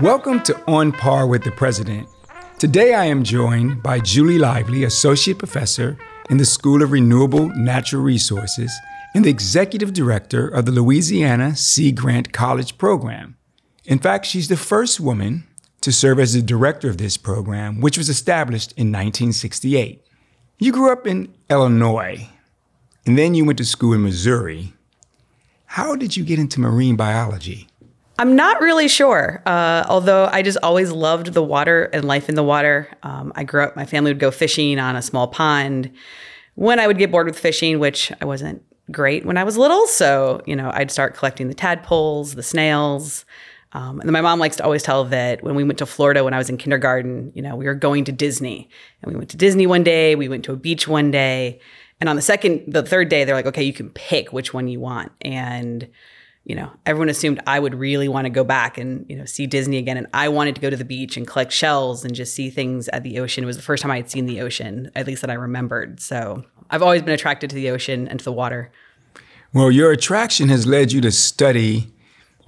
Welcome to On Par with the President. Today I am joined by Julie Lively, Associate Professor in the School of Renewable Natural Resources and the Executive Director of the Louisiana Sea Grant College Program. In fact, she's the first woman to serve as the director of this program, which was established in 1968. You grew up in Illinois, and then you went to school in Missouri. How did you get into marine biology? I'm not really sure. Uh, although I just always loved the water and life in the water. Um, I grew up, my family would go fishing on a small pond. When I would get bored with fishing, which I wasn't great when I was little, so, you know, I'd start collecting the tadpoles, the snails. Um, and my mom likes to always tell that when we went to Florida when I was in kindergarten, you know, we were going to Disney. And we went to Disney one day, we went to a beach one day. And on the second, the third day, they're like, okay, you can pick which one you want. And you know, everyone assumed I would really want to go back and, you know, see Disney again. And I wanted to go to the beach and collect shells and just see things at the ocean. It was the first time I had seen the ocean, at least that I remembered. So I've always been attracted to the ocean and to the water. Well, your attraction has led you to study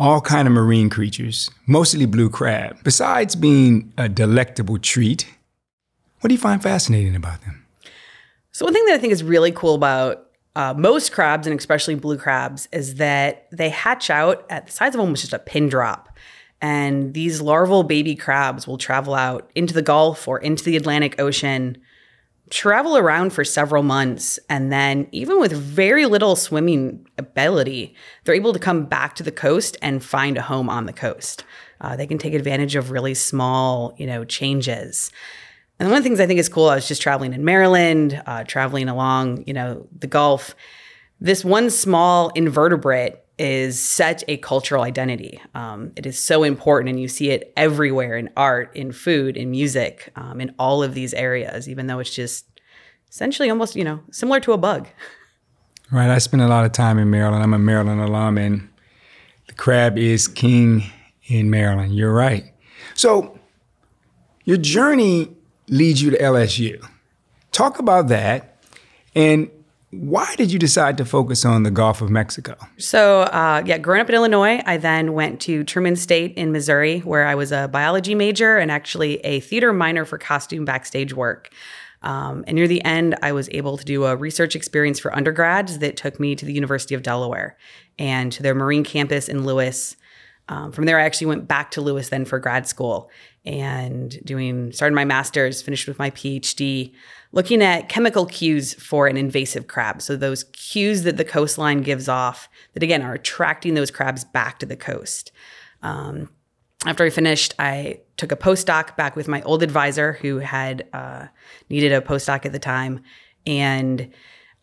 all kind of marine creatures, mostly blue crab. Besides being a delectable treat, what do you find fascinating about them? So one thing that I think is really cool about uh, most crabs, and especially blue crabs, is that they hatch out at the size of almost just a pin drop. And these larval baby crabs will travel out into the Gulf or into the Atlantic Ocean, travel around for several months, and then, even with very little swimming ability, they're able to come back to the coast and find a home on the coast. Uh, they can take advantage of really small, you know, changes. And one of the things I think is cool, I was just traveling in Maryland, uh, traveling along, you know, the Gulf. This one small invertebrate is such a cultural identity. Um, it is so important, and you see it everywhere in art, in food, in music, um, in all of these areas, even though it's just essentially almost, you know, similar to a bug. Right. I spent a lot of time in Maryland. I'm a Maryland alum, and the crab is king in Maryland. You're right. So, your journey leads you to LSU. Talk about that. And why did you decide to focus on the Gulf of Mexico? So, uh, yeah, growing up in Illinois, I then went to Truman State in Missouri, where I was a biology major and actually a theater minor for costume backstage work. Um, and near the end, I was able to do a research experience for undergrads that took me to the University of Delaware and to their marine campus in Lewes. Um, from there, I actually went back to Lewes then for grad school and doing started my master's, finished with my PhD, looking at chemical cues for an invasive crab. So those cues that the coastline gives off that again are attracting those crabs back to the coast. Um, after I finished, I took a postdoc back with my old advisor who had uh, needed a postdoc at the time, and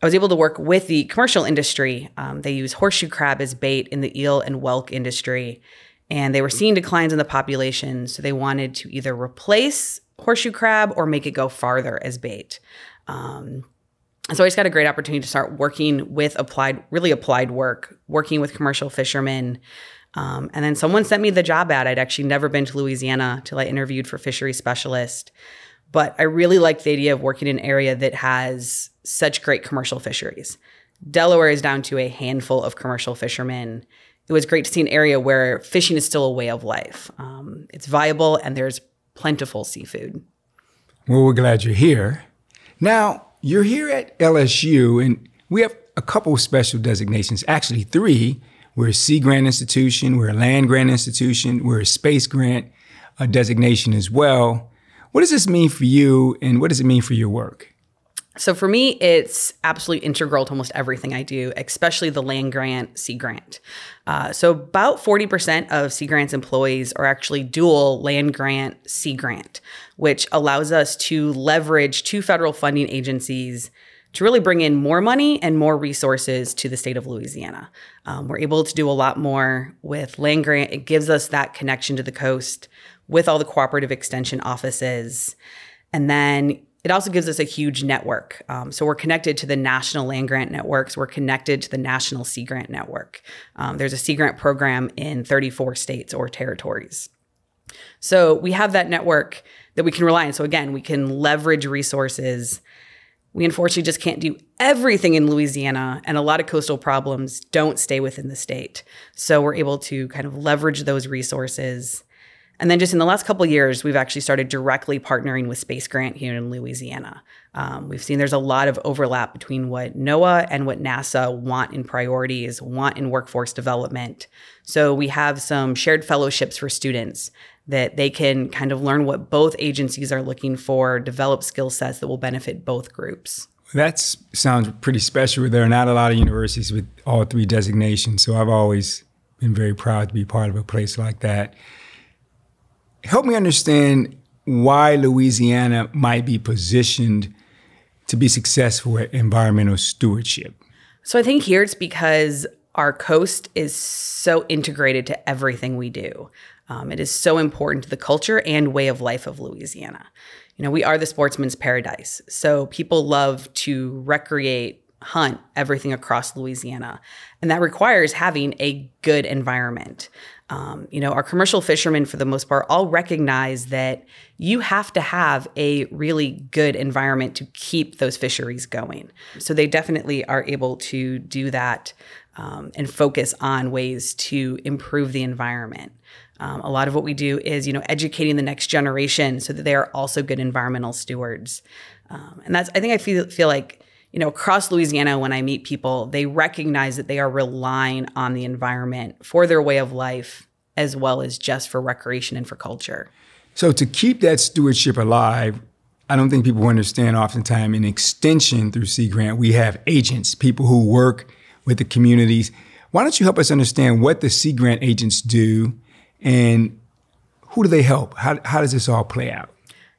I was able to work with the commercial industry. Um, they use horseshoe crab as bait in the eel and whelk industry and they were seeing declines in the population. So they wanted to either replace horseshoe crab or make it go farther as bait. Um, so I just got a great opportunity to start working with applied, really applied work, working with commercial fishermen. Um, and then someone sent me the job ad. I'd actually never been to Louisiana till I interviewed for fishery specialist. But I really like the idea of working in an area that has such great commercial fisheries. Delaware is down to a handful of commercial fishermen it was great to see an area where fishing is still a way of life. Um, it's viable and there's plentiful seafood. Well, we're glad you're here. Now, you're here at LSU, and we have a couple of special designations, actually, three. We're a Sea Grant institution, we're a land grant institution, we're a space grant uh, designation as well. What does this mean for you, and what does it mean for your work? So for me, it's absolutely integral to almost everything I do, especially the land grant, Sea Grant. Uh, so about 40% of Sea Grant's employees are actually dual land grant, Sea Grant, which allows us to leverage two federal funding agencies to really bring in more money and more resources to the state of Louisiana. Um, we're able to do a lot more with land grant. It gives us that connection to the coast with all the cooperative extension offices. And then it also gives us a huge network. Um, so we're connected to the national land grant networks. We're connected to the national Sea Grant network. Um, there's a Sea Grant program in 34 states or territories. So we have that network that we can rely on. So again, we can leverage resources. We unfortunately just can't do everything in Louisiana, and a lot of coastal problems don't stay within the state. So we're able to kind of leverage those resources And then just in the last couple years, we've actually started directly partnering with Space Grant here in Louisiana. Um, we've seen there's a lot of overlap between what NOAA and what NASA want in priorities, want in workforce development. So we have some shared fellowships for students that they can kind of learn what both agencies are looking for, develop skill sets that will benefit both groups. That sounds pretty special. There are not a lot of universities with all three designations, so I've always been very proud to be part of a place like that. Help me understand why Louisiana might be positioned to be successful at environmental stewardship. So I think here it's because our coast is so integrated to everything we do. Um, it is so important to the culture and way of life of Louisiana. You know, we are the sportsman's paradise. So people love to recreate, hunt everything across Louisiana. And that requires having a good environment. Um, you know, our commercial fishermen, for the most part, all recognize that you have to have a really good environment to keep those fisheries going. So they definitely are able to do that um, and focus on ways to improve the environment. Um, a lot of what we do is, you know, educating the next generation so that they are also good environmental stewards. Um, and that's, I think I feel, feel like, you know, across Louisiana, when I meet people, they recognize that they are relying on the environment for their way of life as well as just for recreation and for culture. So to keep that stewardship alive, I don't think people understand oftentimes in extension through Sea Grant, we have agents, people who work with the communities. Why don't you help us understand what the Sea Grant agents do and who do they help? How, how does this all play out?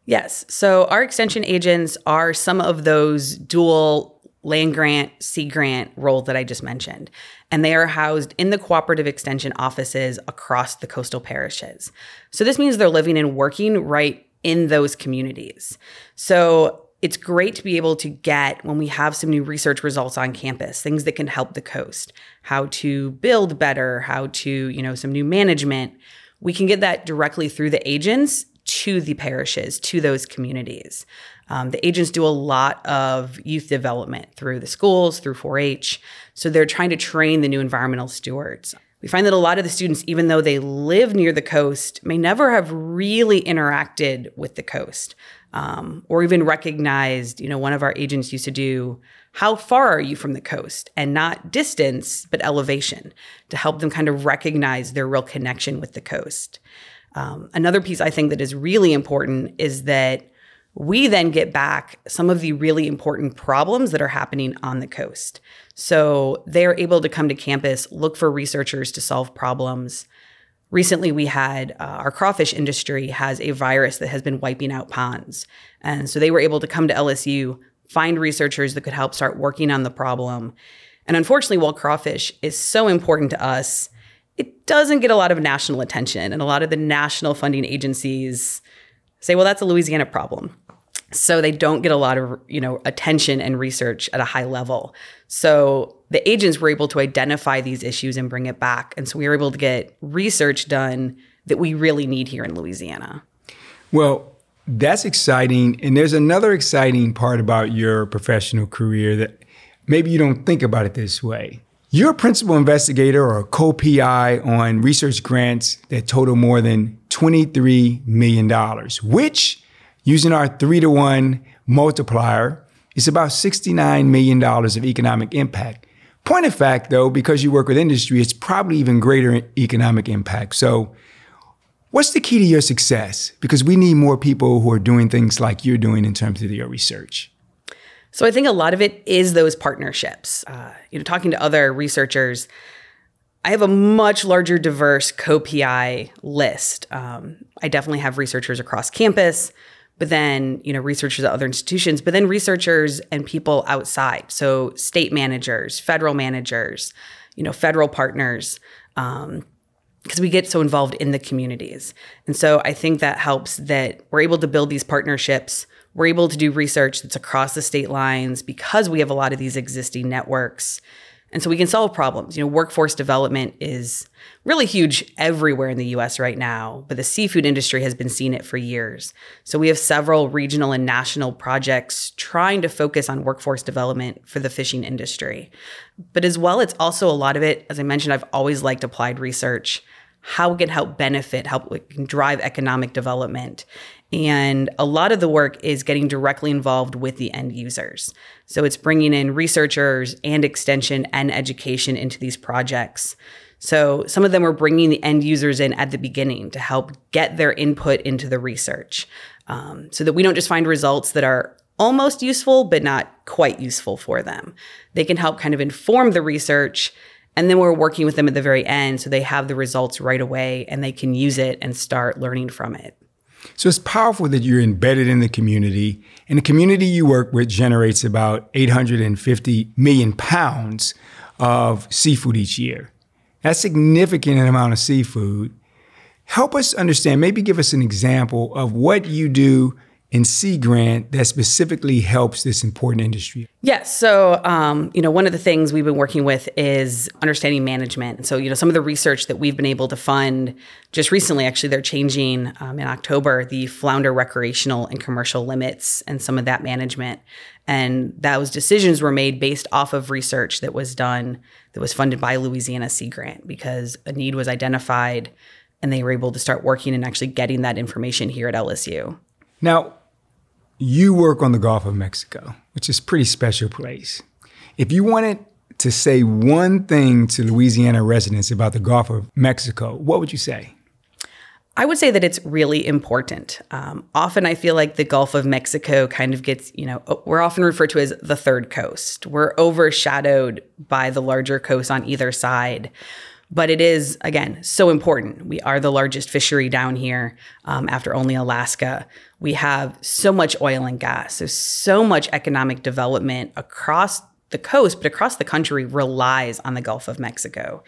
Yes. So our extension agents are some of those dual land grant, sea grant roles that I just mentioned. And they are housed in the cooperative extension offices across the coastal parishes. So this means they're living and working right in those communities. So it's great to be able to get when we have some new research results on campus things that can help the coast how to build better how to you know some new management we can get that directly through the agents to the parishes to those communities um, the agents do a lot of youth development through the schools through 4-h so they're trying to train the new environmental stewards we find that a lot of the students, even though they live near the coast, may never have really interacted with the coast um, or even recognized. You know, one of our agents used to do, How far are you from the coast? And not distance, but elevation to help them kind of recognize their real connection with the coast. Um, another piece I think that is really important is that we then get back some of the really important problems that are happening on the coast. So they're able to come to campus, look for researchers to solve problems. Recently, we had uh, our crawfish industry has a virus that has been wiping out ponds. And so they were able to come to LSU, find researchers that could help start working on the problem. And unfortunately, while crawfish is so important to us, it doesn't get a lot of national attention. And a lot of the national funding agencies say, well, that's a Louisiana problem. So they don't get a lot of you know attention and research at a high level. So the agents were able to identify these issues and bring it back and so we were able to get research done that we really need here in louisiana. Well that's exciting and there's another exciting part about your professional career that maybe you don't think about it this way you're a principal investigator or a co-pi on research grants that total more than $23 million which Using our three to one multiplier, is about $69 million of economic impact. Point of fact, though, because you work with industry, it's probably even greater economic impact. So, what's the key to your success? Because we need more people who are doing things like you're doing in terms of your research. So, I think a lot of it is those partnerships. Uh, you know, talking to other researchers, I have a much larger, diverse co-PI list. Um, I definitely have researchers across campus, but then you know researchers at other institutions but then researchers and people outside so state managers federal managers you know federal partners um, because we get so involved in the communities and so i think that helps that we're able to build these partnerships we're able to do research that's across the state lines because we have a lot of these existing networks and so we can solve problems. You know, workforce development is really huge everywhere in the US right now, but the seafood industry has been seeing it for years. So we have several regional and national projects trying to focus on workforce development for the fishing industry. But as well, it's also a lot of it, as I mentioned, I've always liked applied research. How it can help benefit, help drive economic development. And a lot of the work is getting directly involved with the end users. So it's bringing in researchers and extension and education into these projects. So some of them are bringing the end users in at the beginning to help get their input into the research um, so that we don't just find results that are almost useful, but not quite useful for them. They can help kind of inform the research. And then we're working with them at the very end so they have the results right away and they can use it and start learning from it. So it's powerful that you're embedded in the community, and the community you work with generates about 850 million pounds of seafood each year. That's significant amount of seafood. Help us understand, maybe give us an example of what you do in Sea Grant that specifically helps this important industry? Yes. So, um, you know, one of the things we've been working with is understanding management. So, you know, some of the research that we've been able to fund just recently, actually, they're changing um, in October the flounder recreational and commercial limits and some of that management. And those decisions were made based off of research that was done, that was funded by Louisiana Sea Grant because a need was identified and they were able to start working and actually getting that information here at LSU. Now, you work on the Gulf of Mexico, which is a pretty special place. If you wanted to say one thing to Louisiana residents about the Gulf of Mexico, what would you say? I would say that it's really important. Um, often I feel like the Gulf of Mexico kind of gets, you know, we're often referred to as the third coast. We're overshadowed by the larger coasts on either side. But it is, again, so important. We are the largest fishery down here um, after only Alaska. We have so much oil and gas. So, so much economic development across the coast, but across the country relies on the Gulf of Mexico.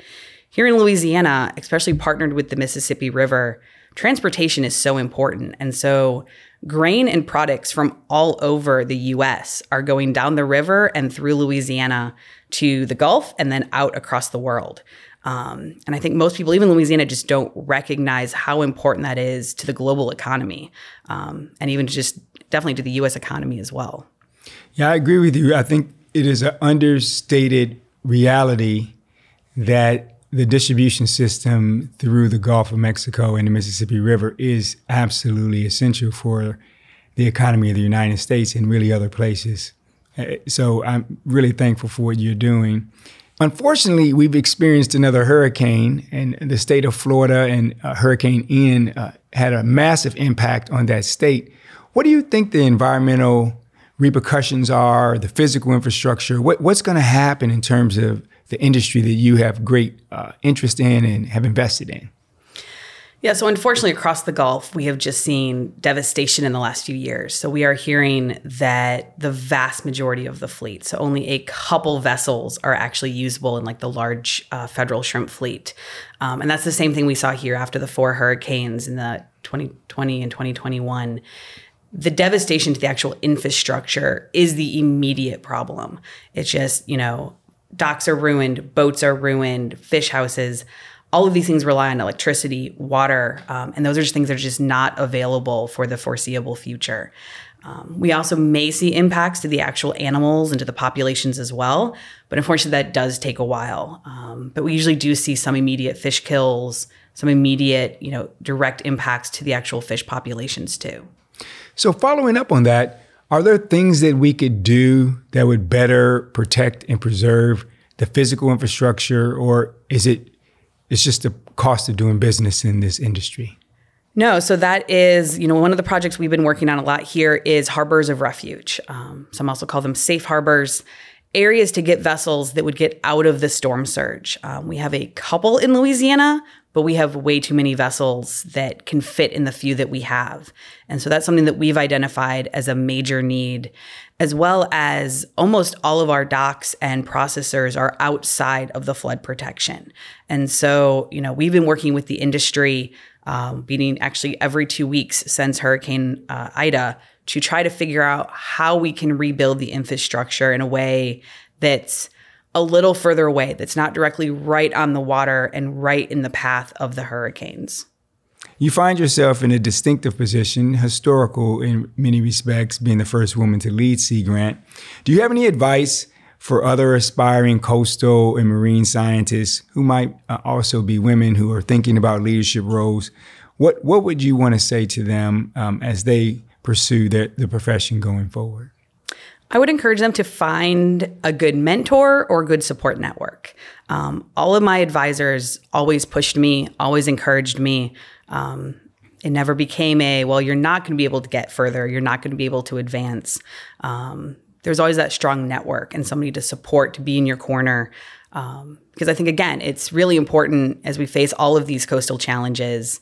Here in Louisiana, especially partnered with the Mississippi River, transportation is so important. And so, grain and products from all over the US are going down the river and through Louisiana to the Gulf and then out across the world. Um, and I think most people, even Louisiana, just don't recognize how important that is to the global economy um, and even just definitely to the US economy as well. Yeah, I agree with you. I think it is an understated reality that the distribution system through the Gulf of Mexico and the Mississippi River is absolutely essential for the economy of the United States and really other places. Uh, so I'm really thankful for what you're doing. Unfortunately, we've experienced another hurricane, and the state of Florida and uh, Hurricane Ian uh, had a massive impact on that state. What do you think the environmental repercussions are, the physical infrastructure? What, what's going to happen in terms of the industry that you have great uh, interest in and have invested in? Yeah, so unfortunately, across the Gulf, we have just seen devastation in the last few years. So we are hearing that the vast majority of the fleet, so only a couple vessels, are actually usable in like the large uh, federal shrimp fleet. Um, and that's the same thing we saw here after the four hurricanes in the 2020 and 2021 the devastation to the actual infrastructure is the immediate problem. It's just, you know, docks are ruined, boats are ruined, fish houses all of these things rely on electricity, water, um, and those are just things that are just not available for the foreseeable future. Um, we also may see impacts to the actual animals and to the populations as well, but unfortunately, that does take a while. Um, but we usually do see some immediate fish kills, some immediate, you know, direct impacts to the actual fish populations too. So, following up on that, are there things that we could do that would better protect and preserve the physical infrastructure, or is it it's just the cost of doing business in this industry. No, so that is, you know, one of the projects we've been working on a lot here is harbors of refuge. Um, some also call them safe harbors, areas to get vessels that would get out of the storm surge. Um, we have a couple in Louisiana, but we have way too many vessels that can fit in the few that we have. And so that's something that we've identified as a major need as well as almost all of our docks and processors are outside of the flood protection. And so, you know, we've been working with the industry, um, actually every two weeks since Hurricane uh, Ida to try to figure out how we can rebuild the infrastructure in a way that's a little further away, that's not directly right on the water and right in the path of the hurricanes. You find yourself in a distinctive position, historical in many respects, being the first woman to lead Sea Grant. Do you have any advice for other aspiring coastal and marine scientists who might uh, also be women who are thinking about leadership roles, what what would you want to say to them um, as they pursue their, the profession going forward? I would encourage them to find a good mentor or good support network. Um, all of my advisors always pushed me, always encouraged me. Um, it never became a, well, you're not going to be able to get further, you're not going to be able to advance. Um, there's always that strong network and somebody to support, to be in your corner. Um, because I think, again, it's really important as we face all of these coastal challenges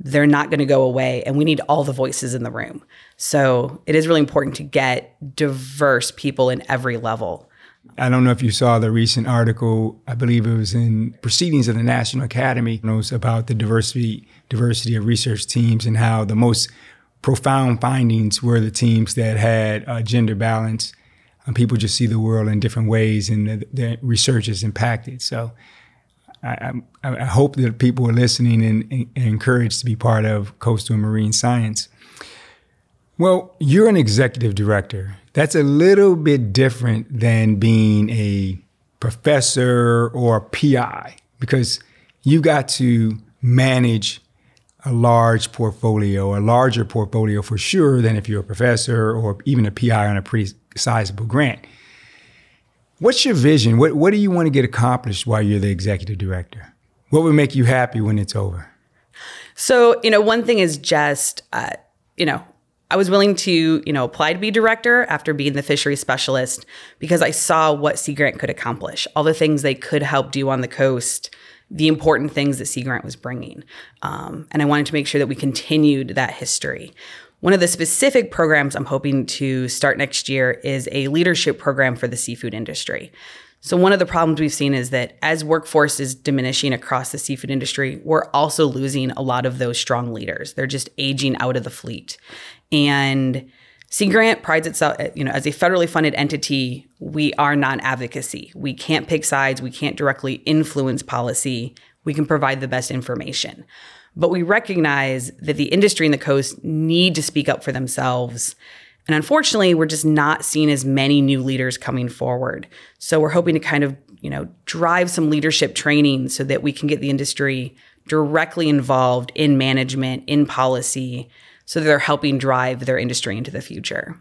they're not going to go away and we need all the voices in the room. So it is really important to get diverse people in every level. I don't know if you saw the recent article, I believe it was in Proceedings of the National Academy, it was about the diversity diversity of research teams and how the most profound findings were the teams that had uh, gender balance. People just see the world in different ways and the, the research is impacted. So I, I, I, hope that people are listening and, and, encouraged to be part of coastal and marine science. Well, you're an executive director. That's a little bit different than being a professor or a PI because you got to manage a large portfolio, a larger portfolio for sure than if you're a professor or even a PI on a pretty sizable grant. What's your vision? What, what do you want to get accomplished while you're the executive director? What would make you happy when it's over? So, you know, one thing is just, uh, you know, I was willing to, you know, apply to be director after being the fishery specialist because I saw what Sea Grant could accomplish, all the things they could help do on the coast, the important things that Sea Grant was bringing. Um, and I wanted to make sure that we continued that history. One of the specific programs I'm hoping to start next year is a leadership program for the seafood industry. So, one of the problems we've seen is that as workforce is diminishing across the seafood industry, we're also losing a lot of those strong leaders. They're just aging out of the fleet. And Sea Grant prides itself, you know, as a federally funded entity, we are non-advocacy. We can't pick sides. We can't directly influence policy. We can provide the best information. But we recognize that the industry and the coast need to speak up for themselves. And unfortunately, we're just not seeing as many new leaders coming forward. So we're hoping to kind of, you know, drive some leadership training so that we can get the industry directly involved in management, in policy, so that they're helping drive their industry into the future.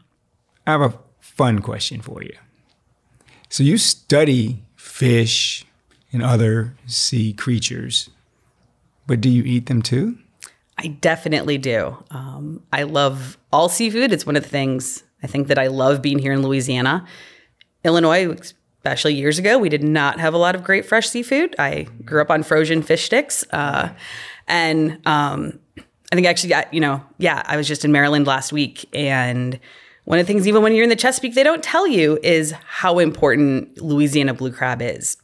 I have a fun question for you. So you study fish and other sea creatures but do you eat them too? I definitely do. Um, I love all seafood. It's one of the things I think that I love being here in Louisiana. Illinois, especially years ago, we did not have a lot of great fresh seafood. I grew up on frozen fish sticks. Uh, and um, I think actually, you know, yeah, I was just in Maryland last week. And one of the things, even when you're in the Chesapeake, they don't tell you is how important Louisiana blue crab is.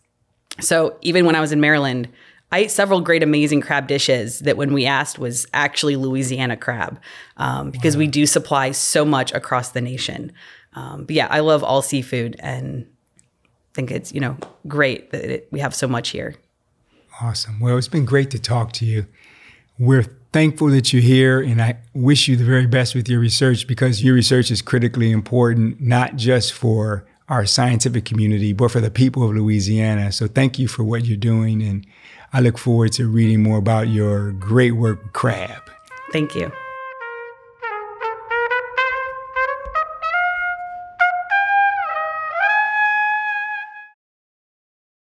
So even when I was in Maryland, I ate several great, amazing crab dishes that when we asked was actually Louisiana crab um, because wow. we do supply so much across the nation. Um, but yeah, I love all seafood and think it's, you know, great that it, we have so much here. Awesome. Well, it's been great to talk to you. We're thankful that you're here and I wish you the very best with your research because your research is critically important, not just for our scientific community, but for the people of Louisiana. So thank you for what you're doing and I look forward to reading more about your great work, Crab. Thank you.